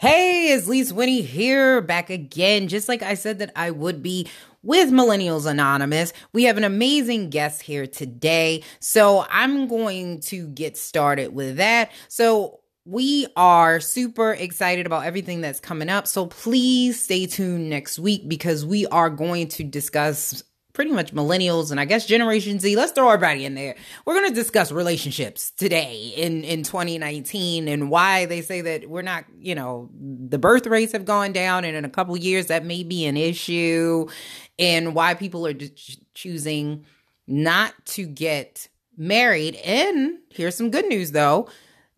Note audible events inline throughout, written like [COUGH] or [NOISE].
Hey, it's Lise Winnie here, back again, just like I said that I would be with Millennials Anonymous. We have an amazing guest here today, so I'm going to get started with that. So, we are super excited about everything that's coming up. So please stay tuned next week because we are going to discuss pretty much millennials and I guess Generation Z. Let's throw everybody in there. We're going to discuss relationships today in in 2019 and why they say that we're not, you know, the birth rates have gone down and in a couple years that may be an issue and why people are choosing not to get married. And here's some good news though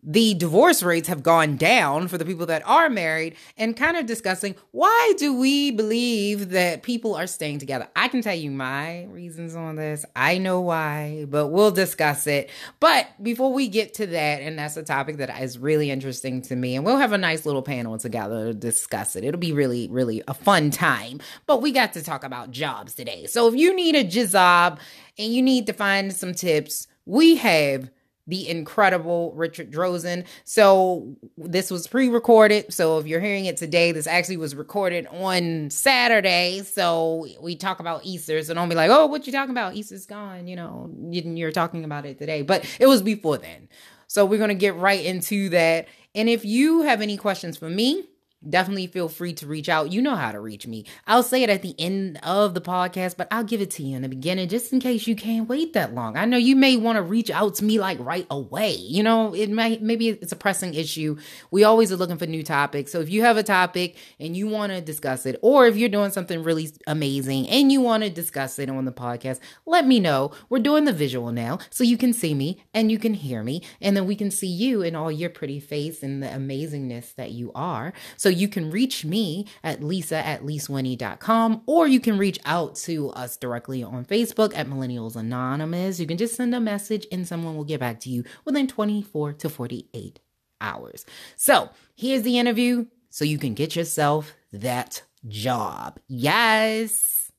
the divorce rates have gone down for the people that are married and kind of discussing why do we believe that people are staying together? I can tell you my reasons on this. I know why but we'll discuss it. But before we get to that and that's a topic that is really interesting to me and we'll have a nice little panel together to discuss it. It'll be really really a fun time. But we got to talk about jobs today. So if you need a job and you need to find some tips we have the incredible Richard Drozen. So this was pre-recorded. So if you're hearing it today, this actually was recorded on Saturday. So we talk about Easter. So don't be like, oh, what you talking about? Easter's gone. You know, you're talking about it today, but it was before then. So we're gonna get right into that. And if you have any questions for me, definitely feel free to reach out. You know how to reach me. I'll say it at the end of the podcast, but I'll give it to you in the beginning just in case you can't wait that long. I know you may want to reach out to me like right away. You know, it might maybe it's a pressing issue. We always are looking for new topics. So if you have a topic and you want to discuss it or if you're doing something really amazing and you want to discuss it on the podcast, let me know. We're doing the visual now so you can see me and you can hear me and then we can see you in all your pretty face and the amazingness that you are. So you can reach me at lisa at lisewinnie.com or you can reach out to us directly on Facebook at Millennials Anonymous. You can just send a message and someone will get back to you within 24 to 48 hours. So here's the interview so you can get yourself that job. Yes.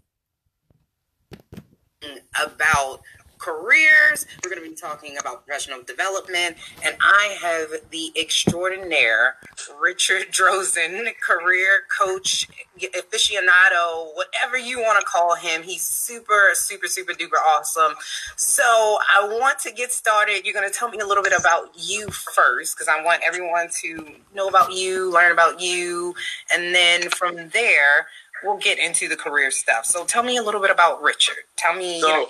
About careers. We're going to be talking about professional development. And I have the extraordinaire Richard Drozen, career coach, aficionado, whatever you want to call him. He's super, super, super duper awesome. So I want to get started. You're going to tell me a little bit about you first, because I want everyone to know about you, learn about you. And then from there, we'll get into the career stuff. So tell me a little bit about Richard. Tell me, so, you know,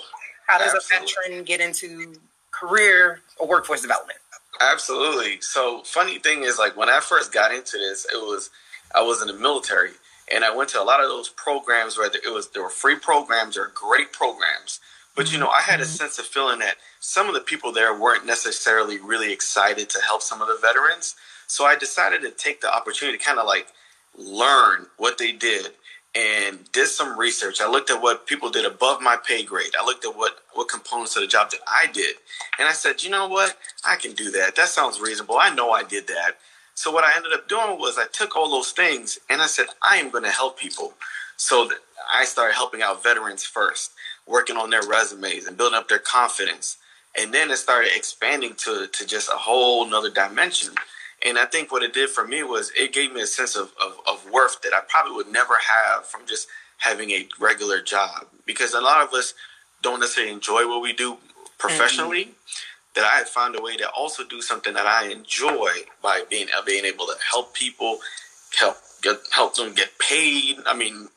how does Absolutely. a veteran get into career or workforce development? Absolutely. So funny thing is like when I first got into this, it was I was in the military and I went to a lot of those programs where it was there were free programs or great programs. But you know, I had a mm-hmm. sense of feeling that some of the people there weren't necessarily really excited to help some of the veterans. So I decided to take the opportunity to kind of like learn what they did and did some research. I looked at what people did above my pay grade. I looked at what what components of the job that I did, and I said, you know what, I can do that. That sounds reasonable. I know I did that. So what I ended up doing was I took all those things and I said, I am going to help people. So I started helping out veterans first, working on their resumes and building up their confidence. And then it started expanding to, to just a whole nother dimension and I think what it did for me was it gave me a sense of, of, of worth that I probably would never have from just having a regular job. Because a lot of us don't necessarily enjoy what we do professionally. Mm-hmm. That I had found a way to also do something that I enjoy by being being able to help people, help get help them get paid. I mean,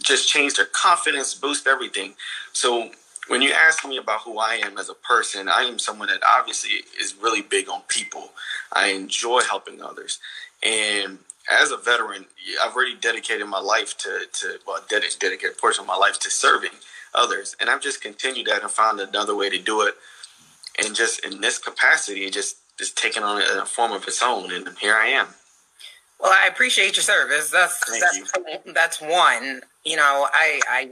just change their confidence, boost everything. So when you ask me about who I am as a person, I am someone that obviously is really big on people. I enjoy helping others. And as a veteran, I've already dedicated my life to, to well, dedicated portion of my life to serving others. And I've just continued that and found another way to do it. And just in this capacity, it just is taking on a, form of its own. And here I am. Well, I appreciate your service. That's Thank that's you. that's one. You know, I I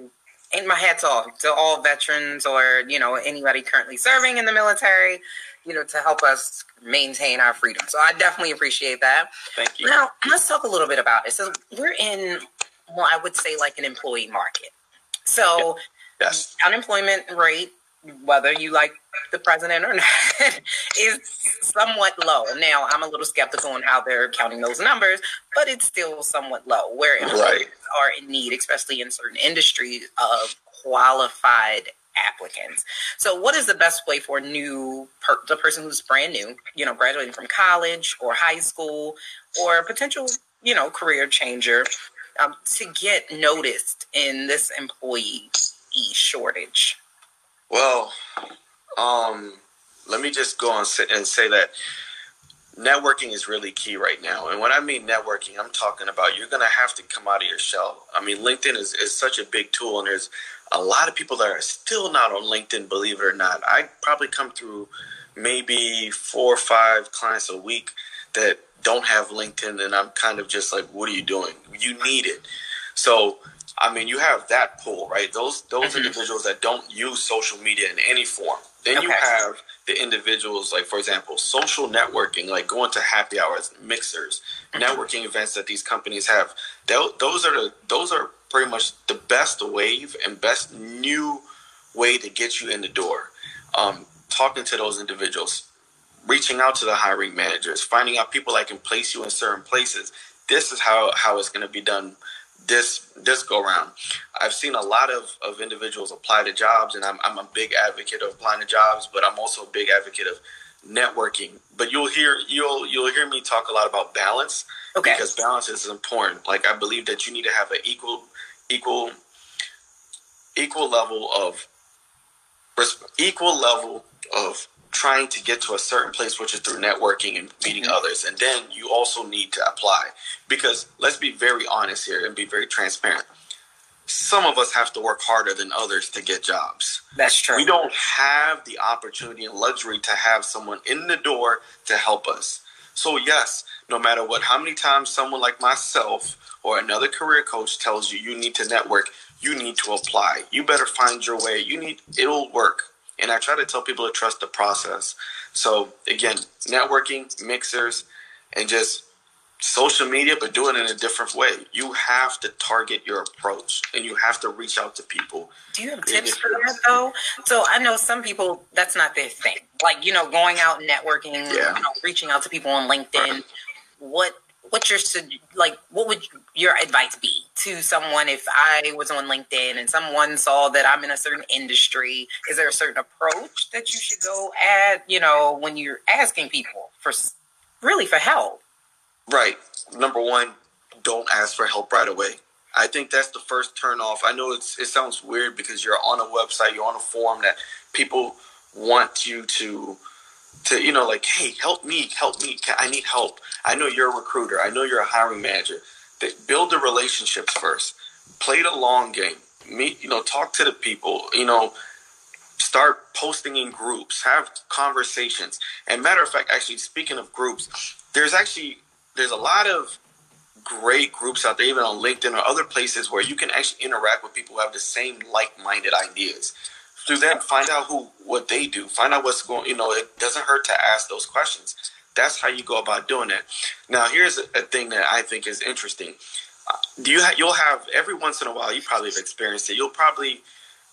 and my hats off to all veterans or you know anybody currently serving in the military you know to help us maintain our freedom. So i definitely appreciate that. Thank you. Now let's talk a little bit about it. So we're in well i would say like an employee market. So yes. unemployment rate whether you like the president or [LAUGHS] not, is somewhat low. Now, I'm a little skeptical on how they're counting those numbers, but it's still somewhat low. Where right. are in need, especially in certain industries, of qualified applicants. So, what is the best way for a new per- the person who's brand new, you know, graduating from college or high school, or a potential, you know, career changer, um, to get noticed in this employee shortage? Well, um, let me just go on and say that networking is really key right now. And when I mean networking, I'm talking about you're going to have to come out of your shell. I mean, LinkedIn is, is such a big tool, and there's a lot of people that are still not on LinkedIn, believe it or not. I probably come through maybe four or five clients a week that don't have LinkedIn, and I'm kind of just like, what are you doing? You need it. So, I mean, you have that pool, right? Those those mm-hmm. individuals that don't use social media in any form. Then okay. you have the individuals, like for example, social networking, like going to happy hours, mixers, mm-hmm. networking events that these companies have. Those are the those are pretty much the best wave and best new way to get you in the door. Um, talking to those individuals, reaching out to the hiring managers, finding out people that can place you in certain places. This is how, how it's going to be done this this go round. I've seen a lot of, of individuals apply to jobs, and I'm, I'm a big advocate of applying to jobs, but I'm also a big advocate of networking. But you'll hear you'll you'll hear me talk a lot about balance okay. because balance is important. Like I believe that you need to have an equal equal equal level of equal level of trying to get to a certain place which is through networking and meeting mm-hmm. others and then you also need to apply because let's be very honest here and be very transparent some of us have to work harder than others to get jobs that's true we don't have the opportunity and luxury to have someone in the door to help us so yes no matter what how many times someone like myself or another career coach tells you you need to network, you need to apply. You better find your way. You need it'll work. And I try to tell people to trust the process. So again, networking, mixers, and just social media, but do it in a different way. You have to target your approach and you have to reach out to people. Do you have tips for that though? So I know some people that's not their thing. Like, you know, going out and networking, yeah. you know, reaching out to people on LinkedIn. Right. What what's your like what would your advice be to someone if i was on linkedin and someone saw that i'm in a certain industry? Is there a certain approach that you should go at you know when you're asking people for really for help? Right. Number one don't ask for help right away. I think that's the first turn off. I know it's it sounds weird because you're on a website you're on a forum that people want you to to you know like hey help me help me. I need help. I know you're a recruiter. I know you're a hiring manager. Build the relationships first. Play the long game. Meet you know talk to the people you know. Start posting in groups. Have conversations. And matter of fact actually speaking of groups there's actually there's a lot of great groups out there even on linkedin or other places where you can actually interact with people who have the same like-minded ideas through them, find out who what they do, find out what's going. You know, it doesn't hurt to ask those questions. That's how you go about doing it. Now, here's a, thing that I think is interesting. Uh, do you ha- you'll have every once in a while? You probably have experienced it. You'll probably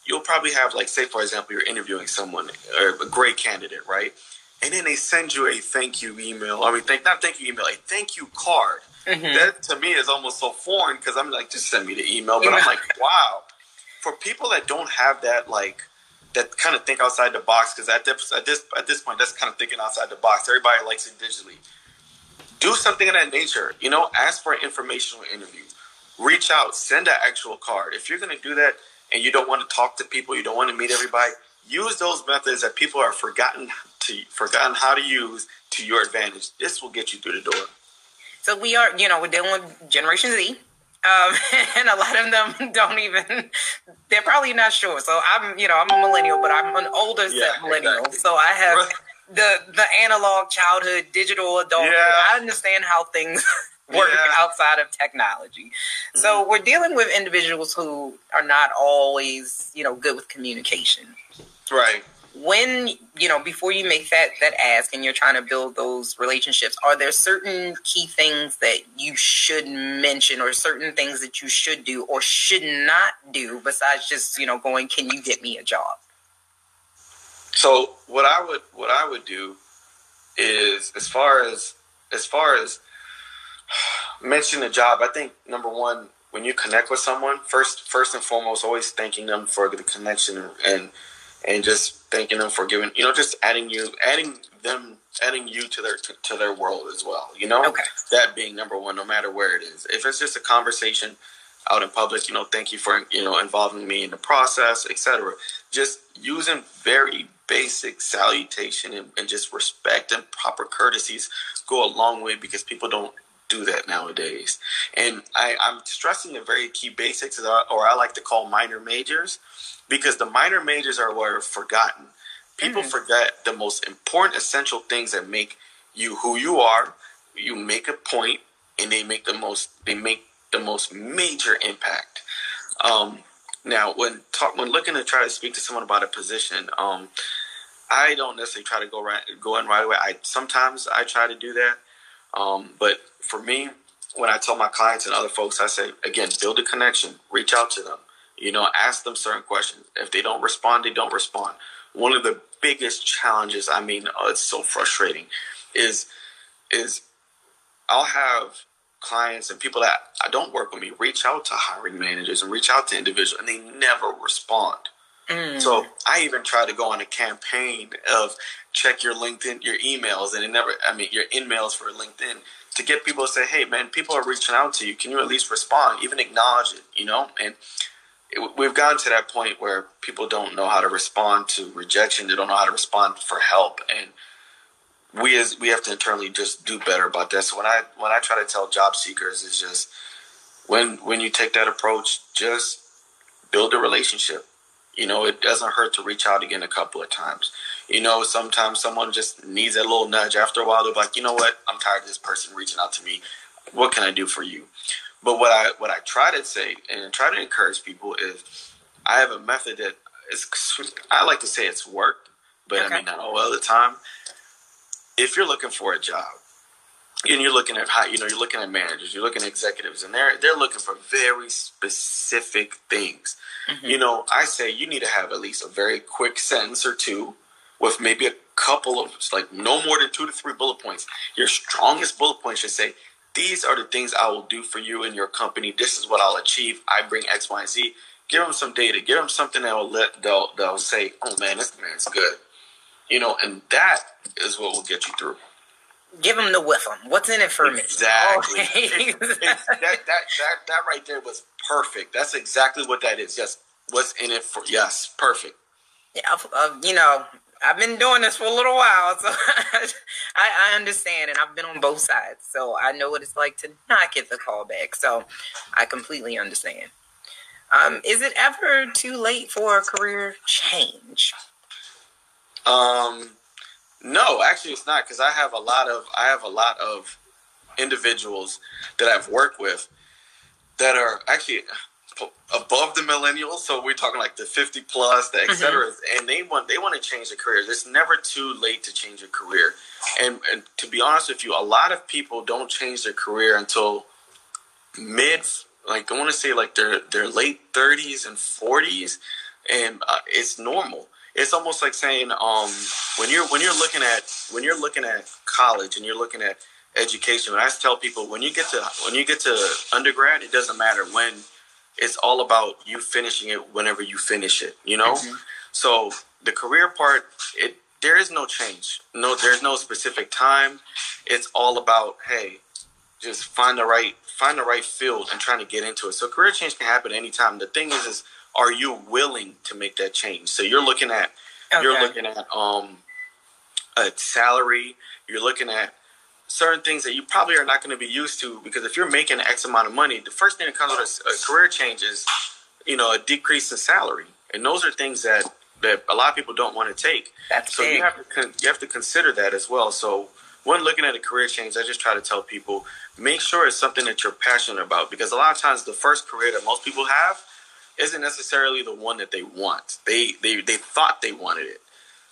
you'll probably have like say for example you're interviewing someone or a great candidate, right? And then they send you a thank you email. I mean, thank not thank you email, a thank you card. Mm-hmm. That to me is almost so foreign because I'm like, just send me the email. But I'm like, wow. For people that don't have that like that kind of think outside the box because at this at this at this point that's kind of thinking outside the box. Everybody likes it digitally. Do something of that nature. You know, ask for an informational interview. Reach out, send an actual card. If you're going to do that and you don't want to talk to people, you don't want to meet everybody, use those methods that people are forgotten to forgotten how to use to your advantage. This will get you through the door. So we are, you know, we're dealing with Generation Z. Um, [LAUGHS] and a lot of them [LAUGHS] don't even they're probably not sure so i'm you know i'm a millennial but i'm an older yeah, set millennial exactly. so i have the the analog childhood digital adult yeah. i understand how things [LAUGHS] work yeah. outside of technology mm-hmm. so we're dealing with individuals who are not always you know good with communication right when you know before you make that that ask and you're trying to build those relationships are there certain key things that you should mention or certain things that you should do or should not do besides just you know going can you get me a job? So what I would what I would do is as far as as far as [SIGHS] mention a job, I think number one, when you connect with someone, first first and foremost, always thanking them for the connection and and just thanking them for giving you know just adding you adding them adding you to their to, to their world as well. You know, Okay. that being number one, no matter where it is. If it's just a conversation out in public, you know, thank you for you know involving me in the process, etc. Just using very basic salutation and, and just respect and proper courtesies go a long way because people don't do that nowadays. And I, I'm stressing the very key basics, or I like to call minor majors, because the minor majors are what are forgotten. People Mhm. forget the most important, essential things that make you who you are. You make a point, and they make the most. They make the most major impact. Um, now, when talk when looking to try to speak to someone about a position, um, I don't necessarily try to go right go in right away. I sometimes I try to do that, um, but for me, when I tell my clients and other folks, I say again, build a connection, reach out to them. You know, ask them certain questions. If they don't respond, they don't respond. One of the biggest challenges, I mean, oh, it's so frustrating, is is I'll have clients and people that I don't work with me reach out to hiring managers and reach out to individuals, and they never respond. Mm. So I even tried to go on a campaign of check your LinkedIn, your emails, and it never. I mean, your emails for LinkedIn to get people to say, "Hey, man, people are reaching out to you. Can you at least respond? Even acknowledge it." You know, and it, we've gotten to that point where people don't know how to respond to rejection. They don't know how to respond for help, and we as we have to internally just do better about that. So when I when I try to tell job seekers, is just when when you take that approach, just build a relationship. You know, it doesn't hurt to reach out again a couple of times. You know, sometimes someone just needs a little nudge. After a while, they're like, you know what? I'm tired of this person reaching out to me. What can I do for you? But what I what I try to say and try to encourage people is, I have a method that is I like to say it's worked, but I mean not all the time. If you're looking for a job, and you're looking at how you know you're looking at managers, you're looking at executives, and they're they're looking for very specific things. Mhm. You know, I say you need to have at least a very quick sentence or two with maybe a couple of like no more than two to three bullet points. Your strongest bullet point should say, "These are the things I will do for you and your company. This is what I'll achieve. I bring X, Y, and Z." Give them some data. Give them something that will let they'll they'll say, "Oh man, this man's good." You know, and that is what will get you through. Give them the with them. What's in it for me? Exactly. [LAUGHS] It's- it's- that, that, that, that right there was perfect. That's exactly what that is. Yes. What's in it for? Yes. Perfect. Yeah, I've- you know, I've been doing this for a little while, so [LAUGHS] I, I understand, and I've been on both sides, so I know what it's like to not get the call back. So I completely understand. Um, is it ever too late for a career change? Um, no, actually, it's not because I have a lot of I have a lot of individuals that I've worked with that are actually above the millennials. So we're talking like the fifty plus, the et cetera, and they want they want to change their careers. It's never too late to change your career. And and to be honest with you, a lot of people don't change their career until mid, like I want to say like their their late thirties and forties, and uh, it's normal. It's almost like saying um, when you're when you're looking at when you're looking at college and you're looking at education. When I tell people when you get to when you get to undergrad, it doesn't matter when. It's all about you finishing it whenever you finish it. You know. Mhm. So the career part, it there is no change. No, there's no specific time. It's all about hey, just find the right find the right field and trying to get into it. So career change can happen anytime. The thing is, is are you willing to make that change? So you're looking at you're looking at um a salary. You're looking at certain things that you probably are not going to be used to because if you're making X amount of money, the first thing that comes with a, a career change is you know a decrease in salary, and those are things that that a lot of people don't want to take. That's So big. you have to con- you have to consider that as well. So when looking at a career change, I just try to tell people make sure it's something that you're passionate about because a lot of times the first career that most people have isn't necessarily the one that they want. They they they thought they wanted it.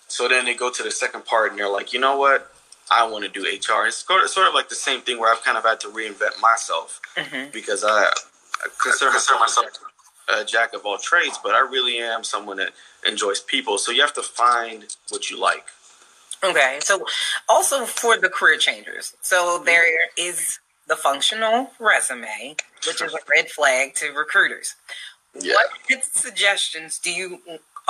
So then they go to the second part and they're like, you know what? I want to do HR. It's sort of, sort of like the same thing where I've kind of had to reinvent myself Mhm. because I, I consider myself a a jack of all trades, but I really am someone that enjoys people. So you have to find what you like. Okay. So also for the career changers. So there is the functional resume, which is a red flag to recruiters. Yeah. What suggestions do you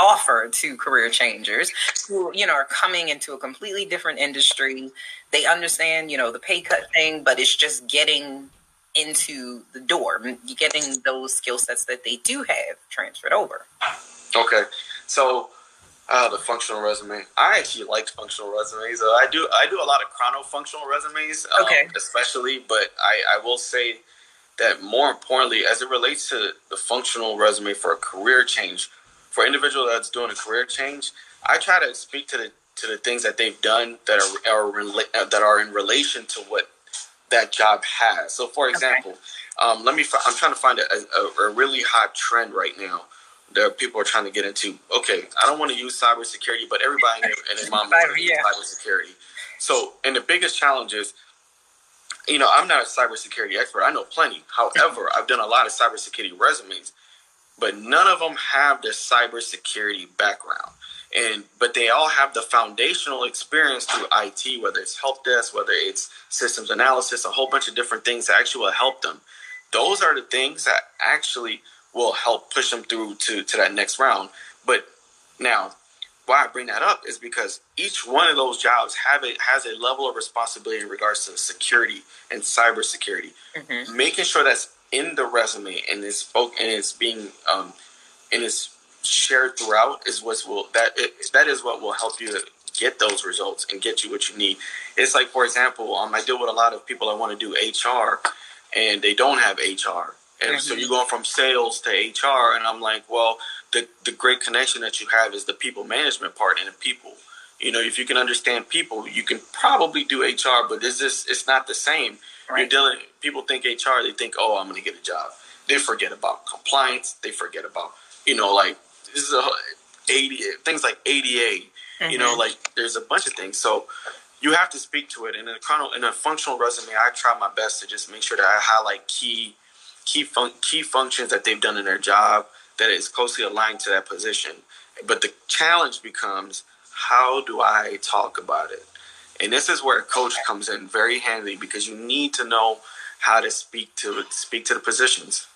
offer to career changers who you know are coming into a completely different industry they understand you know the pay cut thing but it's just getting into the door getting those skill sets that they do have transferred over okay so uh, the functional resume. I actually like functional resumes. Uh, I do. I do a lot of chrono functional resumes, um, okay. especially. But I, I will say that more importantly, as it relates to the functional resume for a career change, for individual that's doing a career change, I try to speak to the to the things that they've done that are, are rela- that are in relation to what that job has. So, for example, okay. um, let me. I'm trying to find a, a, a, really hot trend right now. that people are trying to get into. Okay, I don't want to use cybersecurity, but everybody in their, in their mom wants to use [LAUGHS] cybersecurity. So, and the biggest challenge is, you know, I'm not a cybersecurity expert. I know plenty. However, I've done a lot of cybersecurity resumes but none of them have the cybersecurity background. And but they all have the foundational experience through IT, whether it's help desk, whether it's systems analysis, a whole bunch of different things that actually will help them. Those are the things that actually will help push them through to, to that next round. But now, why I bring that up is because each one of those jobs have it has a level of responsibility in regards to security and cybersecurity. Mm-hmm. Making sure that's in the resume and is spoke and it's being um, and is shared throughout is what will that it, that is what will help you get those results and get you what you need. It's like for example, um, I deal with a lot of people that want to do HR and they don't have HR. And mm-hmm. so you're going from sales to HR, and I'm like, well, the the great connection that you have is the people management part and the people. You know, if you can understand people, you can probably do HR, but it's just it's not the same. Right. You're dealing. People think HR. They think, oh, I'm going to get a job. They forget about compliance. They forget about you know like this is a eighty things like ADA. Mm-hmm. You know, mm-hmm. like there's a bunch of things. So you have to speak to it. in a in a functional resume, I try my best to just make sure that I highlight key key fun- key functions that they've done in their job that is closely aligned to that position. But the challenge becomes how do I talk about it? And this is where a coach comes in very handy because you need to know how to speak to speak to the positions.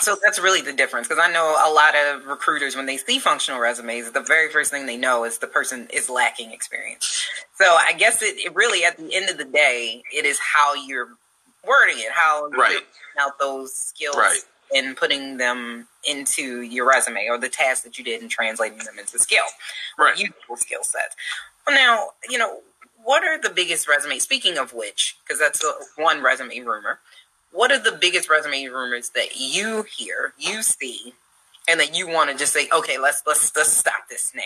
So that's really the difference because I know a lot of recruiters when they see functional resumes, the very first thing they know is the person is lacking experience. So I guess it, it really at the end of the day, it is how you're wording it, how right. out those skills right. And putting them into your resume or the task that you did and translating them into skill, right? Useful skill sets. Now, you know, what are the biggest resume? Speaking of which, because that's a, one resume rumor. What are the biggest resume rumors that you hear, you see, and that you want to just say, okay, let's let's let's stop this now?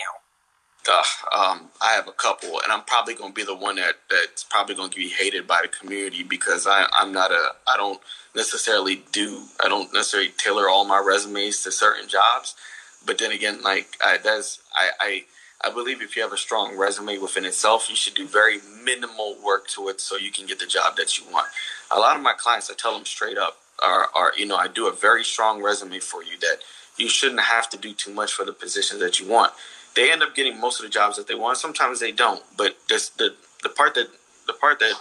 Um, I have a couple, and I'm probably going to be the one that that's probably going to be hated by the community because I, I'm not a I don't necessarily do I don't necessarily tailor all my resumes to certain jobs, but then again, like I, that's I, I I believe if you have a strong resume within itself, you should do very minimal work to it so you can get the job that you want. A lot of my clients, I tell them straight up, are, are you know, I do a very strong resume for you that you shouldn't have to do too much for the positions that you want. They end up getting most of the jobs that they want. Sometimes they don't, but this, the the part that the part that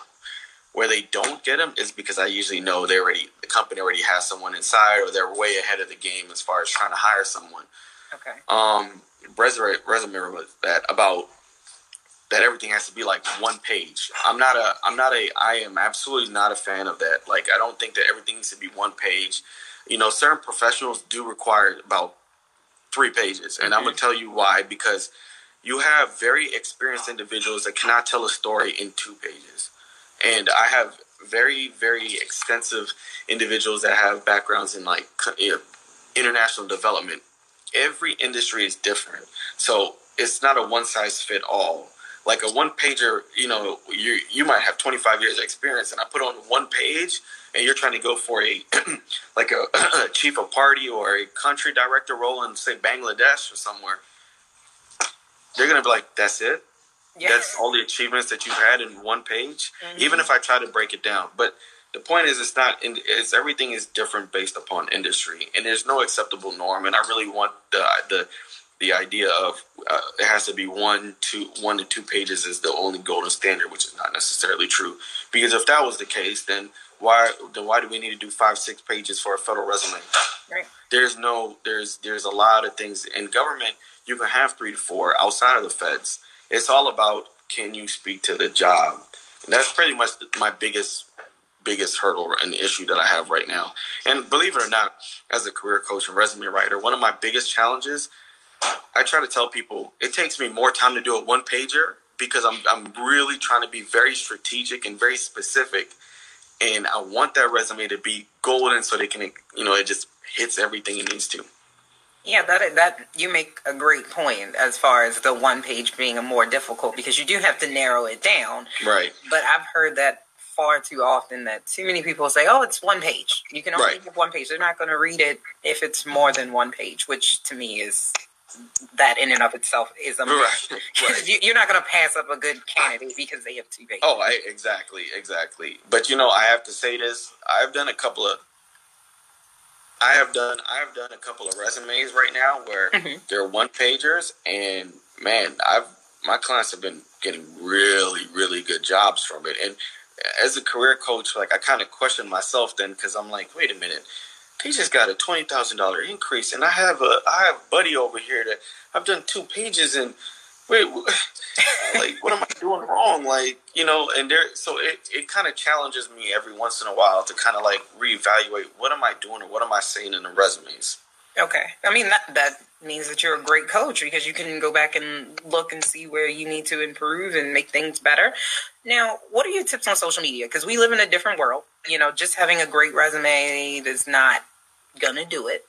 where they don't get them is because I usually know they already the company already has someone inside or they're way ahead of the game as far as trying to hire someone. Okay. Um, resume resume was that about that everything has to be like one page. I'm not a I'm not a I am absolutely not a fan of that. Like I don't think that everything needs to be one page. You know, certain professionals do require about three pages, and mm-hmm. I'm gonna tell you why because you have very experienced individuals that cannot tell a story in two pages, and I have very very extensive individuals that have backgrounds in like international development every industry is different. So it's not a one size fit all. Like a one pager, you know, you you might have 25 years of experience, and I put on one page, and you're trying to go for a [CLEARS THROAT] like a, [CLEARS THROAT] a chief of party or a country director role in say Bangladesh or somewhere. They're gonna be like, "That's it." That's all the achievements that you've had in one page. Mm-hmm. Even if I try to break it down, but the point is it's not it's everything is different based upon industry and there's no acceptable norm and i really want the the the idea of uh, it has to be one two one to two pages is the only golden standard which is not necessarily true because if that was the case then why then why do we need to do five six pages for a federal resume right. there's no there's there's a lot of things in government you can have three to four outside of the feds it's all about can you speak to the job and that's pretty much my biggest biggest hurdle and issue that I have right now. And believe it or not, as a career coach and resume writer, one of my biggest challenges, I try to tell people it takes me more time to do a one pager because I'm I'm really trying to be very strategic and very specific. And I want that resume to be golden so they can you know, it just hits everything it needs to. Yeah, that that you make a great point as far as the one page being a more difficult because you do have to narrow it down. Right. But I've heard that far too often that too many people say, "Oh, it's one page. You can only right. give one page." They're not going to read it if it's more than one page, which to me is that in and of itself is a right. [LAUGHS] right. [LAUGHS] You're not going to pass up a good candidate because they have two pages. Oh, I, exactly, exactly. But you know, I have to say this: I've done a couple of. I have done I have done a couple of resumes right now where mm-hmm. they're one pagers, and man, I've my clients have been getting really really good jobs from it, and as a career coach, like I kind of question myself then because I'm like, wait a minute, they just got a twenty thousand dollar increase, and I have a I have a buddy over here that I've done two pages and wait, [LAUGHS] like what am I doing wrong? Like you know, and there, so it it kind of challenges me every once in a while to kind of like reevaluate what am I doing or what am I saying in the resumes. Okay, I mean that that means that you're a great coach because you can go back and look and see where you need to improve and make things better. Now, what are your tips on social media? Because we live in a different world. You know, just having a great resume is not gonna do it.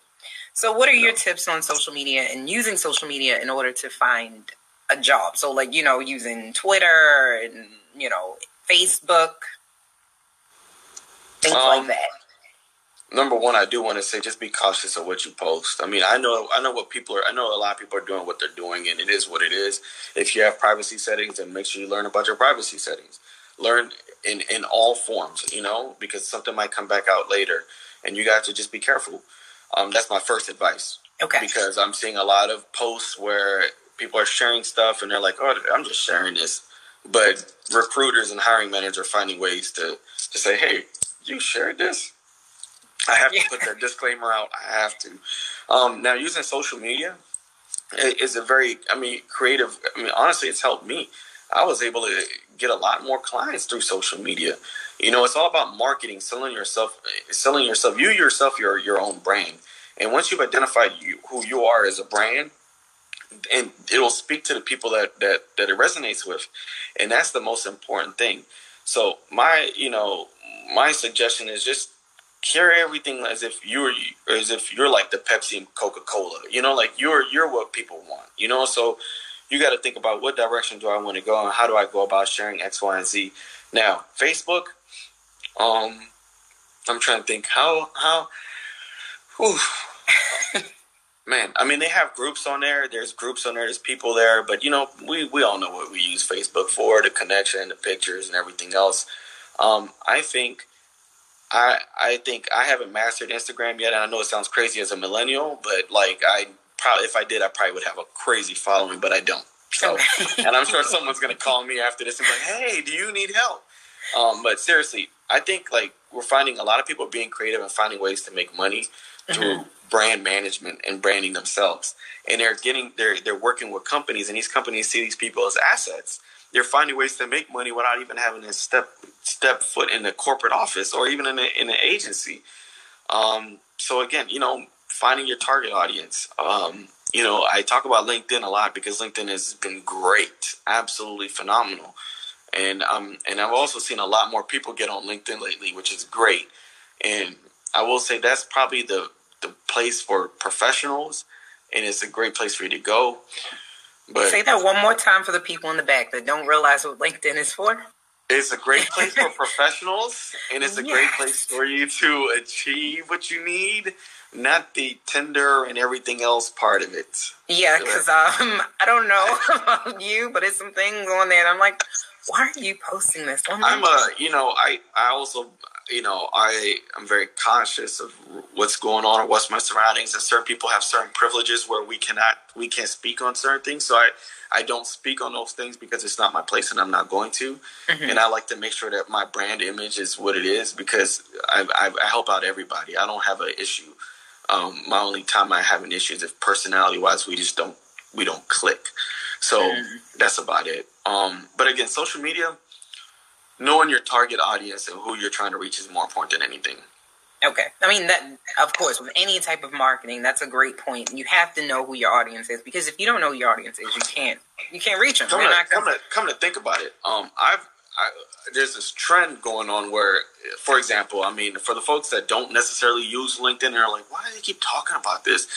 So, what are your tips on social media and using social media in order to find a job? So, like you know, using Twitter and you know Facebook, things um, like that number one, I do want to say just be cautious of what you post. I mean, I know I know what people are. I know a lot of people are doing what they're doing, and it is what it is. If you have privacy settings, then make sure you learn about your privacy settings. Learn in in all forms, you know, because something might come back out later, and you got to just be careful. Um, that's my first advice. Okay. Because I'm seeing a lot of posts where people are sharing stuff, and they're like, "Oh, I'm just sharing this," but recruiters and hiring managers are finding ways to to say, "Hey, you shared this." I have to put that disclaimer out. I have to. Um, now, using social media is a very, I mean, creative. I mean, honestly, it's helped me. I was able to get a lot more clients through social media. You know, it's all about marketing, selling yourself, selling yourself. You yourself, your your own brand. And once you've identified you, who you are as a brand, and it'll speak to the people that that that it resonates with, and that's the most important thing. So my, you know, my suggestion is just carry everything as if you're as if you're like the Pepsi and Coca Cola. You know, like you're you're what people want. You know, so you got to think about what direction do I want to go and how do I go about sharing X, Y, and Z. Now, Facebook. Um, I'm trying to think how how. Whew, [LAUGHS] man, I mean, they have groups on there. There's groups on there. There's people there, but you know, we we all know what we use Facebook for: the connection, the pictures, and everything else. Um, I think I I think I haven't mastered Instagram yet, and I know it sounds crazy as a millennial, but like I probably if I did, I probably would have a crazy following, but I don't. So, [LAUGHS] and I'm sure someone's gonna call me after this and be like, "Hey, do you need help?" Um, but seriously, I think like we're finding a lot of people being creative and finding ways to make money through mm-hmm. brand management and branding themselves, and they're getting they're they're working with companies, and these companies see these people as assets they're finding ways to make money without even having to step step foot in the corporate office or even in in an agency. Um, so again, you know, finding your target audience. Um, you know, I talk about LinkedIn a lot because LinkedIn has been great, absolutely phenomenal. And um, and I've also seen a lot more people get on LinkedIn lately, which is great. And I will say that's probably the the place for professionals, and it's a great place for you to go. But say that one more time for the people in the back that don't realize what LinkedIn is for. It's a great place for [LAUGHS] professionals, and it's a yes. great place for you to achieve what you need, not the Tinder and everything else part of it. Yeah, because um, [LAUGHS] I don't know [LAUGHS] about you, but it's some things on there, and I'm like, why are you posting this? I'm a, you know, I I also you know, I am very conscious of what's going on or what's my surroundings, and certain people have certain privileges where we cannot, we can't speak on certain things. So I, I don't speak on those things because it's not my place, and I'm not going to. Mm-hmm. And I like to make sure that my brand image is what it is because I, I, I help out everybody. I don't have an issue. Um, my only time I have an issue is if personality wise we just don't we don't click. So mm-hmm. that's about it. Um, but again, social media knowing your target audience and who you're trying to reach is more important than anything. Okay. I mean that of course with any type of marketing, that's a great point. You have to know who your audience is because if you don't know who your audience is, you can't you can't reach them. Come, to, come, to, come to think about it. Um I've I, there's this trend going on where, for example, I mean, for the folks that don't necessarily use LinkedIn, they're like, why do they keep talking about this?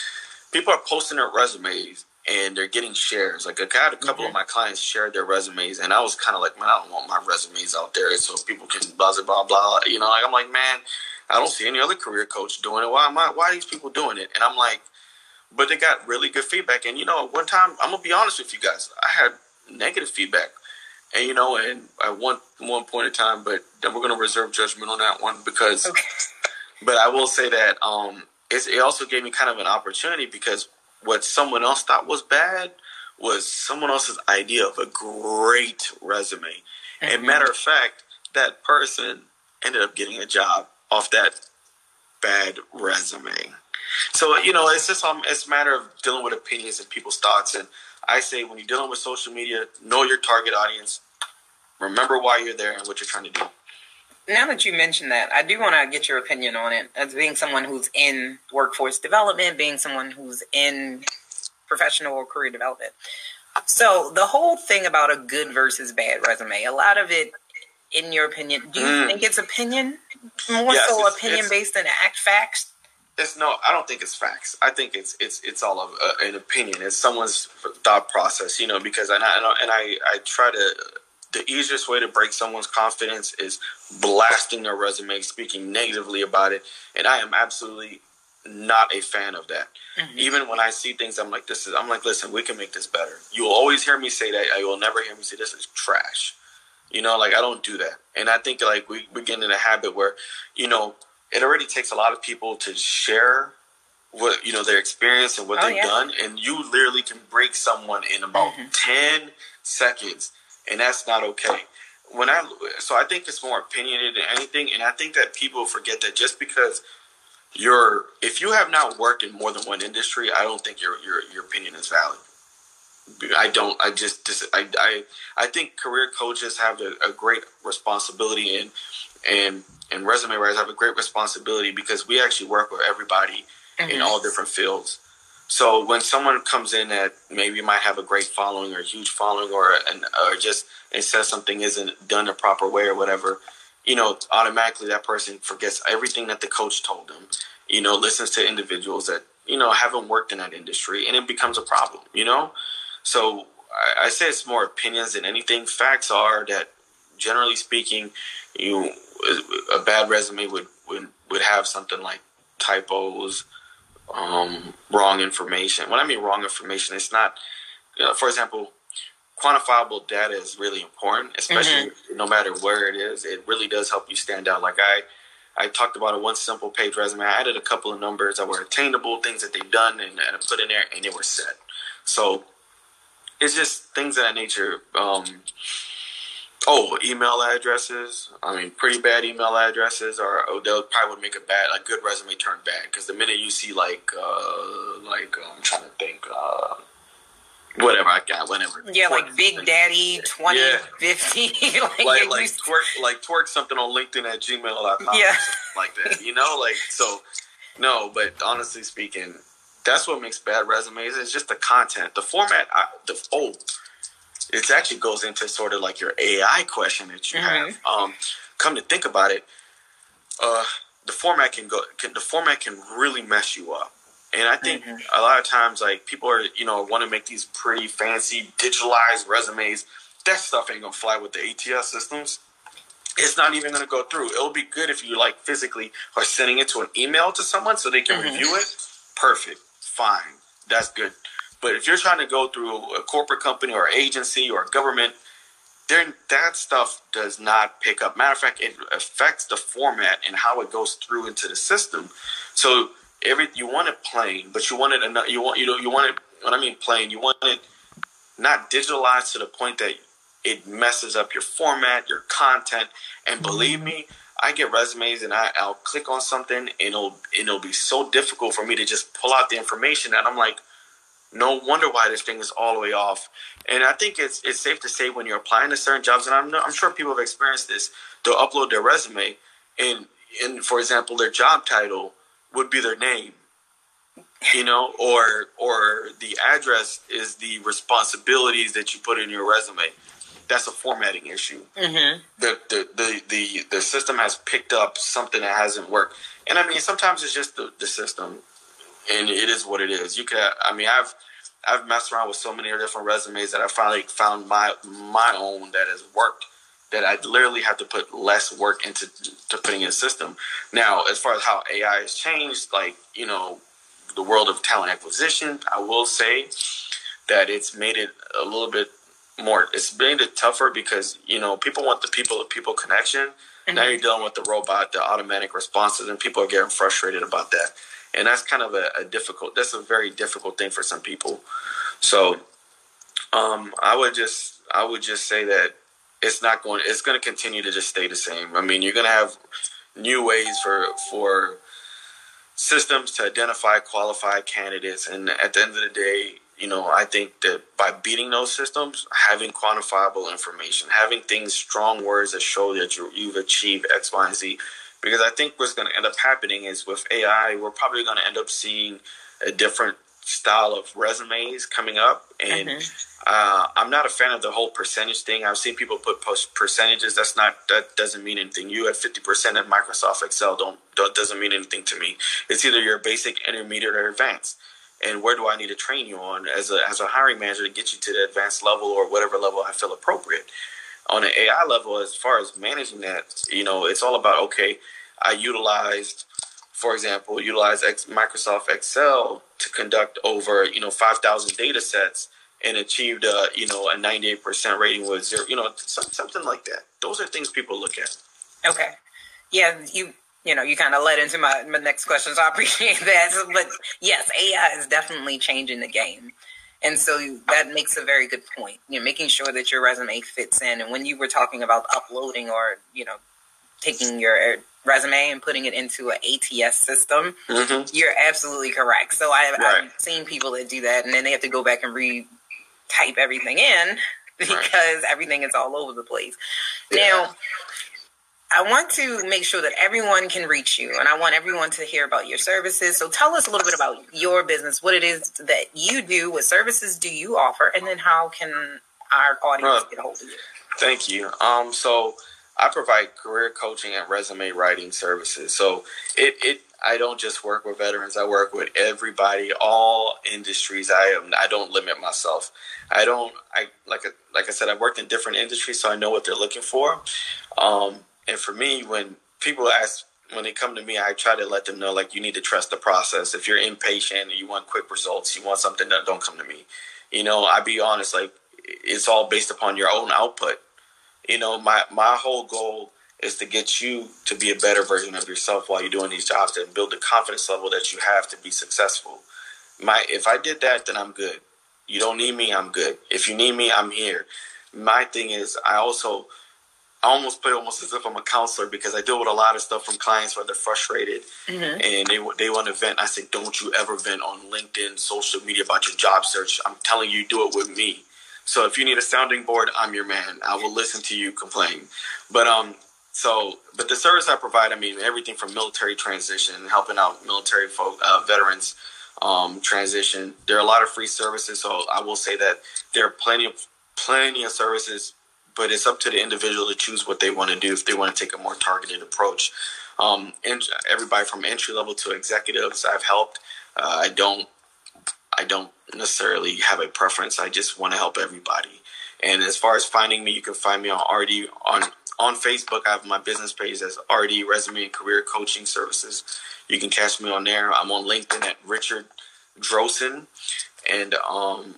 People are posting their resumes and they're getting shares. Like I had a couple mm-hmm. of my clients shared their resumes, and I was kind of like, man, I don't want my resumes out there so people can blah blah blah blah. You know, like I'm like, man, I don't see any other career coach doing it. Why am I? Why are these people doing it? And I'm like, but they got really good feedback. And you know, one time I'm gonna be honest with you guys, I had negative feedback. And you know, and at one one point in time, but then we're gonna reserve judgment on that one because. Okay. [LAUGHS] But I will say that um, it also gave me kind of an opportunity because what someone else thought was bad was someone else's idea of a great resume. Mm-hmm. And matter of fact, that person ended up getting a job off that bad resume. So you know, it's just um, it's a matter of dealing with opinions and people's thoughts. And I say, when you're dealing with social media, know your target audience. Remember why you're there and what you're trying to do. Now that you mentioned that, I do want to get your opinion on it. As being someone who's in workforce development, being someone who's in professional or career development. So the whole thing about a good versus bad resume, a lot of it, in your opinion, do you mm. think it's opinion more yes, so opinion based than act facts? It's no, I don't think it's facts. I think it's it's it's all of uh, an opinion. It's someone's thought process, you know. Because I and I, and I I try to the easiest way to break someone's confidence is blasting their resume, speaking negatively about it, and I am absolutely not a fan of that. Mm-hmm. Even when I see things, I'm like, this is. I'm like, listen, we can make this better. You will always hear me say that. I will never hear me say this is trash. You know, like I don't do that, and I think like we we get in a habit where, you know, it already takes a lot of people to share what you know their experience and what oh, they've yeah. done, and you literally can break someone in about mm-hmm. ten seconds and that's not okay. When I so I think it's more opinionated than anything, and I think that people forget that just because you're if you have not worked in more than one industry, I don't think your your your opinion is valid. I don't. I just. I, I. I think career coaches have a, a great responsibility, and and and resume writers have a great responsibility because we actually work with everybody mm-hmm. in all different fields. So when someone comes in that maybe might have a great following or a huge following or an, or just it says something isn't done the proper way or whatever, you know, automatically that person forgets everything that the coach told them. You know, listens to individuals that you know haven't worked in that industry, and it becomes a problem. You know, so I, I say it's more opinions than anything. Facts are that generally speaking, you a bad resume would would would have something like typos um, wrong information. When I mean wrong information, it's not, you know, for example, quantifiable data is really important, especially mm-hmm. no matter where it is. It really does help you stand out. Like I, I talked about a one simple page resume. I added a couple of numbers that were attainable, things that they've done, and, and I put in there, and they were set. So it's just things of that nature. Um, Oh, email addresses. I mean, pretty bad email addresses, or oh, they'll probably would make a bad, a good resume turn bad. Because the minute you see like, uh, like uh, I'm trying to think, uh, whatever I got, whatever. Yeah, twerk, like Big Daddy twenty yeah. fifty, [LAUGHS] like like, like twerk, like twerk something on LinkedIn at gmail.com, yeah, like that. You know, like so. No, but honestly speaking, that's what makes bad resumes. It's just the content, the format. I, the oh it actually goes into sort of like your AI question that you mm-hmm. have. Um, come to think about it, uh, the format can go. Can, the format can really mess you up. And I think mm-hmm. a lot of times, like people are, you know, want to make these pretty fancy digitalized resumes. That stuff ain't gonna fly with the ATS systems. It's not even gonna go through. It'll be good if you like physically are sending it to an email to someone so they can mm-hmm. review it. Perfect, fine, that's good. But if you're trying to go through a corporate company or agency or government, then that stuff does not pick up. Matter of fact, it affects the format and how it goes through into the system. So every you want it plain, but you want it enough. You want you know you want it. What I mean plain, you want it not digitalized to the point that it messes up your format, your content. And mm-hmm. believe me, I get resumes and I, I'll click on something and it'll and it'll be so difficult for me to just pull out the information that I'm like, no wonder why this thing is all the way off. And I think it's it's safe to say when you're applying to certain jobs, and I'm I'm sure people have experienced this. They'll upload their resume, and and for example, their job title would be their name, you know, or or the address is the responsibilities that you put in your resume. That's a formatting issue. Mm-hmm. The, the, the the the system has picked up something that hasn't worked, and I mean sometimes it's just the, the system, and it is what it is. You can I mean I've I've messed around with so many different resumes that I finally found my my own that has worked. That I literally have to put less work into to putting in a system. Now, as far as how AI has changed, like you know, the world of talent acquisition, I will say that it's made it a little bit more. It's made it tougher because you know people want the people to people connection. Mm-hmm. Now you're dealing with the robot, the automatic responses, and people are getting frustrated about that. And that's kind of a, a difficult. That's a very difficult thing for some people. So, um, I would just, I would just say that it's not going. It's going to continue to just stay the same. I mean, you're going to have new ways for for systems to identify qualified candidates, and at the end of the day, you know, I think that by beating those systems, having quantifiable information, having things, strong words that show that you, you've achieved X, Y, and Z, because I think what's going to end up happening is with AI, we're probably going to end up seeing a different style of resumes coming up, and mm-hmm. uh, I'm not a fan of the whole percentage thing. I've seen people put post percentages. That's not that doesn't mean anything. You at 50 percent at Microsoft Excel don't, don't doesn't mean anything to me. It's either your basic, intermediate, or advanced and where do I need to train you on as a as a hiring manager to get you to the advanced level or whatever level I feel appropriate. On an AI level, as far as managing that, you know, it's all about okay. I utilized, for example, utilized Microsoft Excel to conduct over you know five thousand data sets and achieved a you know a ninety eight percent rating with zero, you know, something like that. Those are things people look at. Okay, yeah, you you know, you kind of led into my, my next question, so I [LAUGHS] appreciate that. But yes, AI is definitely changing the game. And so that makes a very good point. You know, making sure that your resume fits in. And when you were talking about uploading or, you know, taking your resume and putting it into an ATS system, mm-hmm. you're absolutely correct. So I, have seen people that do that and then they have to go back and re-type everything in because right. everything is all over the place. Yeah. Now, I want to make sure that everyone can reach you and I want everyone to hear about your services. So tell us a little bit about your business, what it is that you do, what services do you offer, and then how can our audience get a hold of you? Thank you. Um, so I provide career coaching and resume writing services. So it, it I don't just work with veterans. I work with everybody, all industries. I am I don't limit myself. I don't I like like I said I worked in different industries so I know what they're looking for. Um, and for me, when people ask, when they come to me, I try to let them know like you need to trust the process. If you're impatient you want quick results, you want something that don't come to me. You know, I be honest, like it's all based upon your own output. You know, my my whole goal is to get you to be a better version of yourself while you're doing these jobs and build the confidence level that you have to be successful. My if I did that, then I'm good. You don't need me, I'm good. If you need me, I'm here. My thing is I also I almost put it almost as if I'm a counselor because I deal with a lot of stuff from clients where they're frustrated mm-hmm. and they they want to vent. I say, don't you ever vent on LinkedIn, social media about your job search. I'm telling you, do it with me. So if you need a sounding board, I'm your man. I will listen to you complain. But um, so but the service I provide, I mean, everything from military transition, helping out military folk, uh, veterans um, transition. There are a lot of free services, so I will say that there are plenty of plenty of services but it's up to the individual to choose what they want to do if they want to take a more targeted approach. Um, and everybody from entry level to executives, I've helped. Uh, I don't, I don't necessarily have a preference. I just want to help everybody. And as far as finding me, you can find me on RD on on Facebook. I have my business page as RD Resume and Career Coaching Services. You can catch me on there. I'm on LinkedIn at Richard Drosen, and um,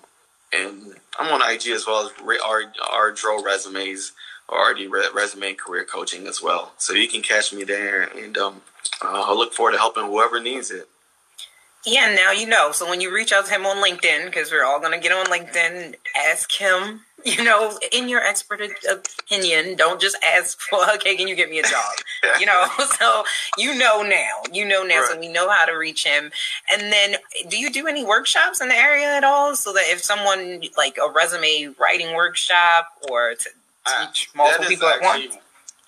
and I'm on IG as well as our our Dro resumes RD resume career coaching as well. So you can catch me there, and um, I look forward to helping whoever needs it. Yeah, now you know. So when you reach out to him on LinkedIn, because we're all going to get on LinkedIn, ask him, [LAUGHS] you know, in your expert opinion, don't just ask for, [LAUGHS] okay, can you get me a job? [LAUGHS] you know, so you know now. You know now, right. so we know how to reach him. And then do you do any workshops in the area at all? So that if someone, like a resume writing workshop or to teach uh, multiple people actually, at once?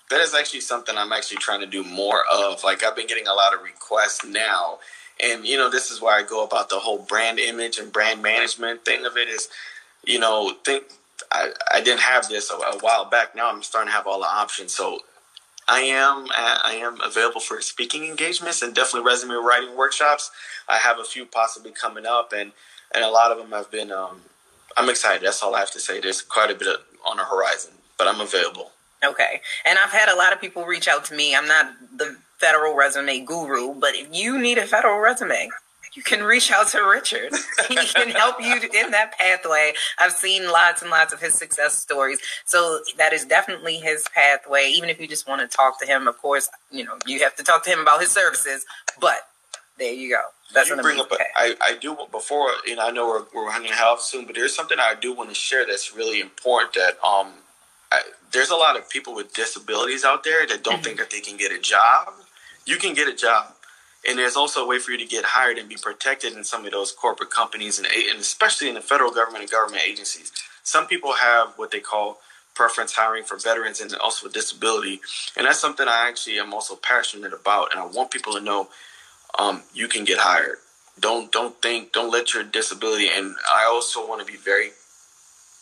That is actually something I'm actually trying to do more of. Like I've been getting a lot of requests now and you know, this is where I go about the whole brand image and brand management thing of it is, you know, think I, I didn't have this a, a while back. Now I'm starting to have all the options. So I am I am available for speaking engagements and definitely resume writing workshops. I have a few possibly coming up, and and a lot of them have been. Um, I'm excited. That's all I have to say. There's quite a bit of, on the horizon, but I'm available. Okay, and I've had a lot of people reach out to me. I'm not the federal resume guru, but if you need a federal resume, you can reach out to Richard. [LAUGHS] he can help you in that pathway. I've seen lots and lots of his success stories. So that is definitely his pathway. Even if you just want to talk to him, of course, you know, you have to talk to him about his services, but there you go. That's you bring up. A, I, I do before, you know, I know we're, we're running out soon, but there's something I do want to share that's really important. That um, there's a lot of people with disabilities out there that don't mm-hmm. think that they can get a job you can get a job. And there's also a way for you to get hired and be protected in some of those corporate companies and, and especially in the federal government and government agencies. Some people have what they call preference hiring for veterans and also with disability. And that's something I actually am also passionate about. And I want people to know um, you can get hired. Don't don't think don't let your disability. And I also want to be very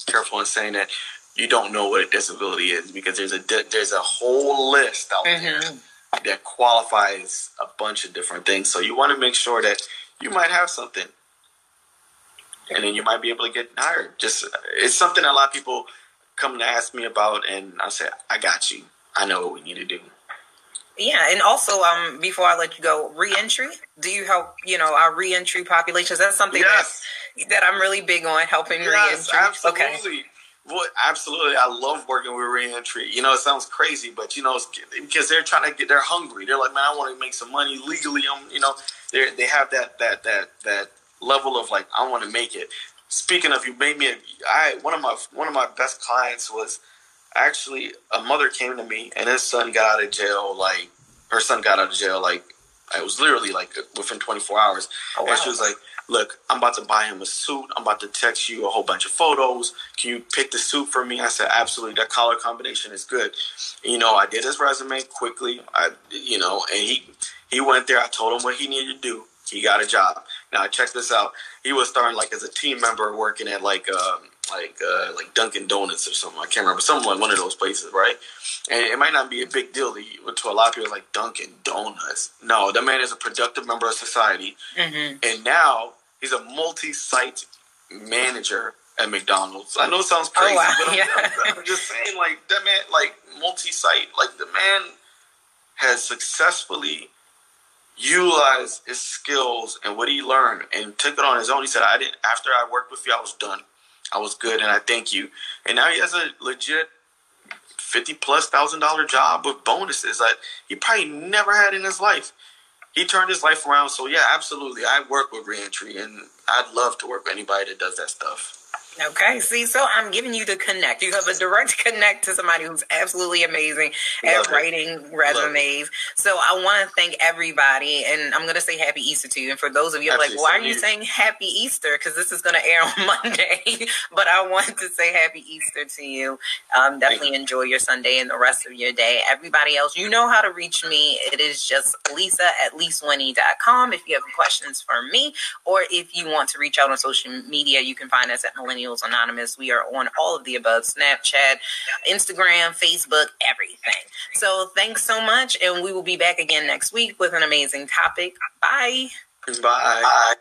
careful in saying that you don't know what a disability is because there's a there's a whole list out mm-hmm. there that qualifies a bunch of different things. So you want to make sure that you might have something, and then you might be able to get hired. Just it's something a lot of people come to ask me about, and I say, I got you. I know what we need to do. Yeah, and also, um, before I let you go, reentry. Do you help? You know, our reentry populations. That's something yes. that that I'm really big on helping yes, reentry. Absolutely. Okay. Well, absolutely. I love working with reentry. You know, it sounds crazy, but you know, because they're trying to get, they're hungry. They're like, man, I want to make some money legally. I'm, you know, they they have that that that that level of like, I want to make it. Speaking of, you made me. A, I one of my one of my best clients was actually a mother came to me and his son got out of jail. Like her son got out of jail. Like it was literally like within 24 hours. Oh, wow. And she was like, look, I'm about to buy him a suit. I'm about to text you a whole bunch of photos. Can you pick the suit for me? I said, absolutely. That color combination is good. You know, I did his resume quickly. I, you know, and he he went there. I told him what he needed to do. He got a job. Now check this out. He was starting like as a team member working at like um, like uh, like Dunkin' Donuts or something. I can't remember. Something like one of those places, right? And it might not be a big deal to, you, to a lot of people. Like Dunkin' Donuts. No, that man is a productive member of society, mm-hmm. and now he's a multi-site manager at McDonald's. I know it sounds crazy, oh, wow. but I'm, [LAUGHS] yeah. I'm, I'm, just saying, like that man, like multi-site, like the man has successfully utilized his skills and what he learned and took it on his own. He said, "I didn't. After I worked with you, I was done. I was good, and I thank you." And now he has a legit fifty plus thousand dollar job with bonuses that he probably never had in his life he turned his life around. So yeah, absolutely. I work with reentry, and I'd love to work with anybody that does that stuff. Okay, see, so I'm giving you the connect. You have a direct connect to somebody who's absolutely amazing Love at it. writing resumes. So I want to thank everybody, and I'm going to say Happy Easter to you. And for those of you like, why are you saying Happy Easter? Because this is going to air on [LAUGHS] Monday. but I want to say Happy Easter to you. Um, definitely enjoy your Sunday and the rest of your day. Everybody else, you know how to reach me. It is just Lisa at LisaWinnie.com if you have questions for me, or if you want to reach out on social media, you can find us at Millennial Millennials Anonymous. We are on all of the above Snapchat, Instagram, Facebook, everything. So thanks so much. And we will be back again next week with an amazing topic. Bye. Bye. Bye.